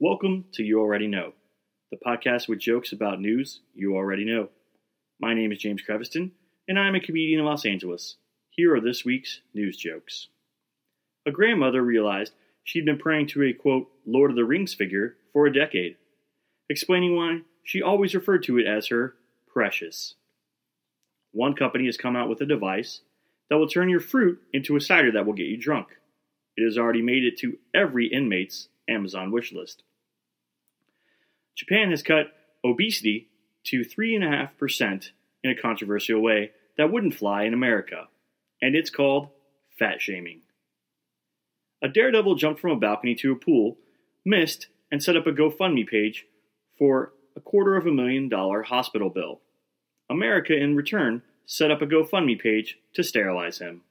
Welcome to You Already Know, the podcast with jokes about news you already know. My name is James Creviston, and I am a comedian in Los Angeles. Here are this week's news jokes. A grandmother realized she'd been praying to a quote, Lord of the Rings figure for a decade, explaining why she always referred to it as her precious. One company has come out with a device that will turn your fruit into a cider that will get you drunk. It has already made it to every inmate's Amazon wish list. Japan has cut obesity to 3.5% in a controversial way that wouldn't fly in America, and it's called fat shaming. A daredevil jumped from a balcony to a pool, missed, and set up a GoFundMe page for a quarter of a million dollar hospital bill. America, in return, set up a GoFundMe page to sterilize him.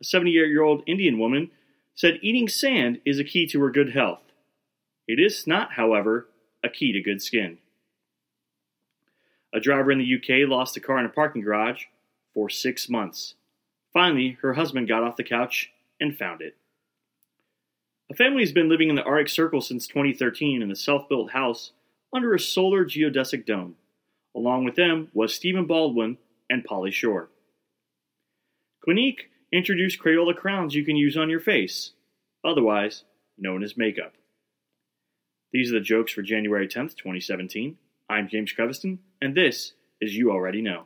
A 78 year old Indian woman said eating sand is a key to her good health. It is not, however, a key to good skin. A driver in the UK lost a car in a parking garage for six months. Finally, her husband got off the couch and found it. A family has been living in the Arctic Circle since 2013 in a self built house under a solar geodesic dome. Along with them was Stephen Baldwin and Pauly Shore. Clinique introduced Crayola crowns you can use on your face, otherwise known as makeup. These are the jokes for January 10th, 2017. I'm James Creviston, and this is You Already Know.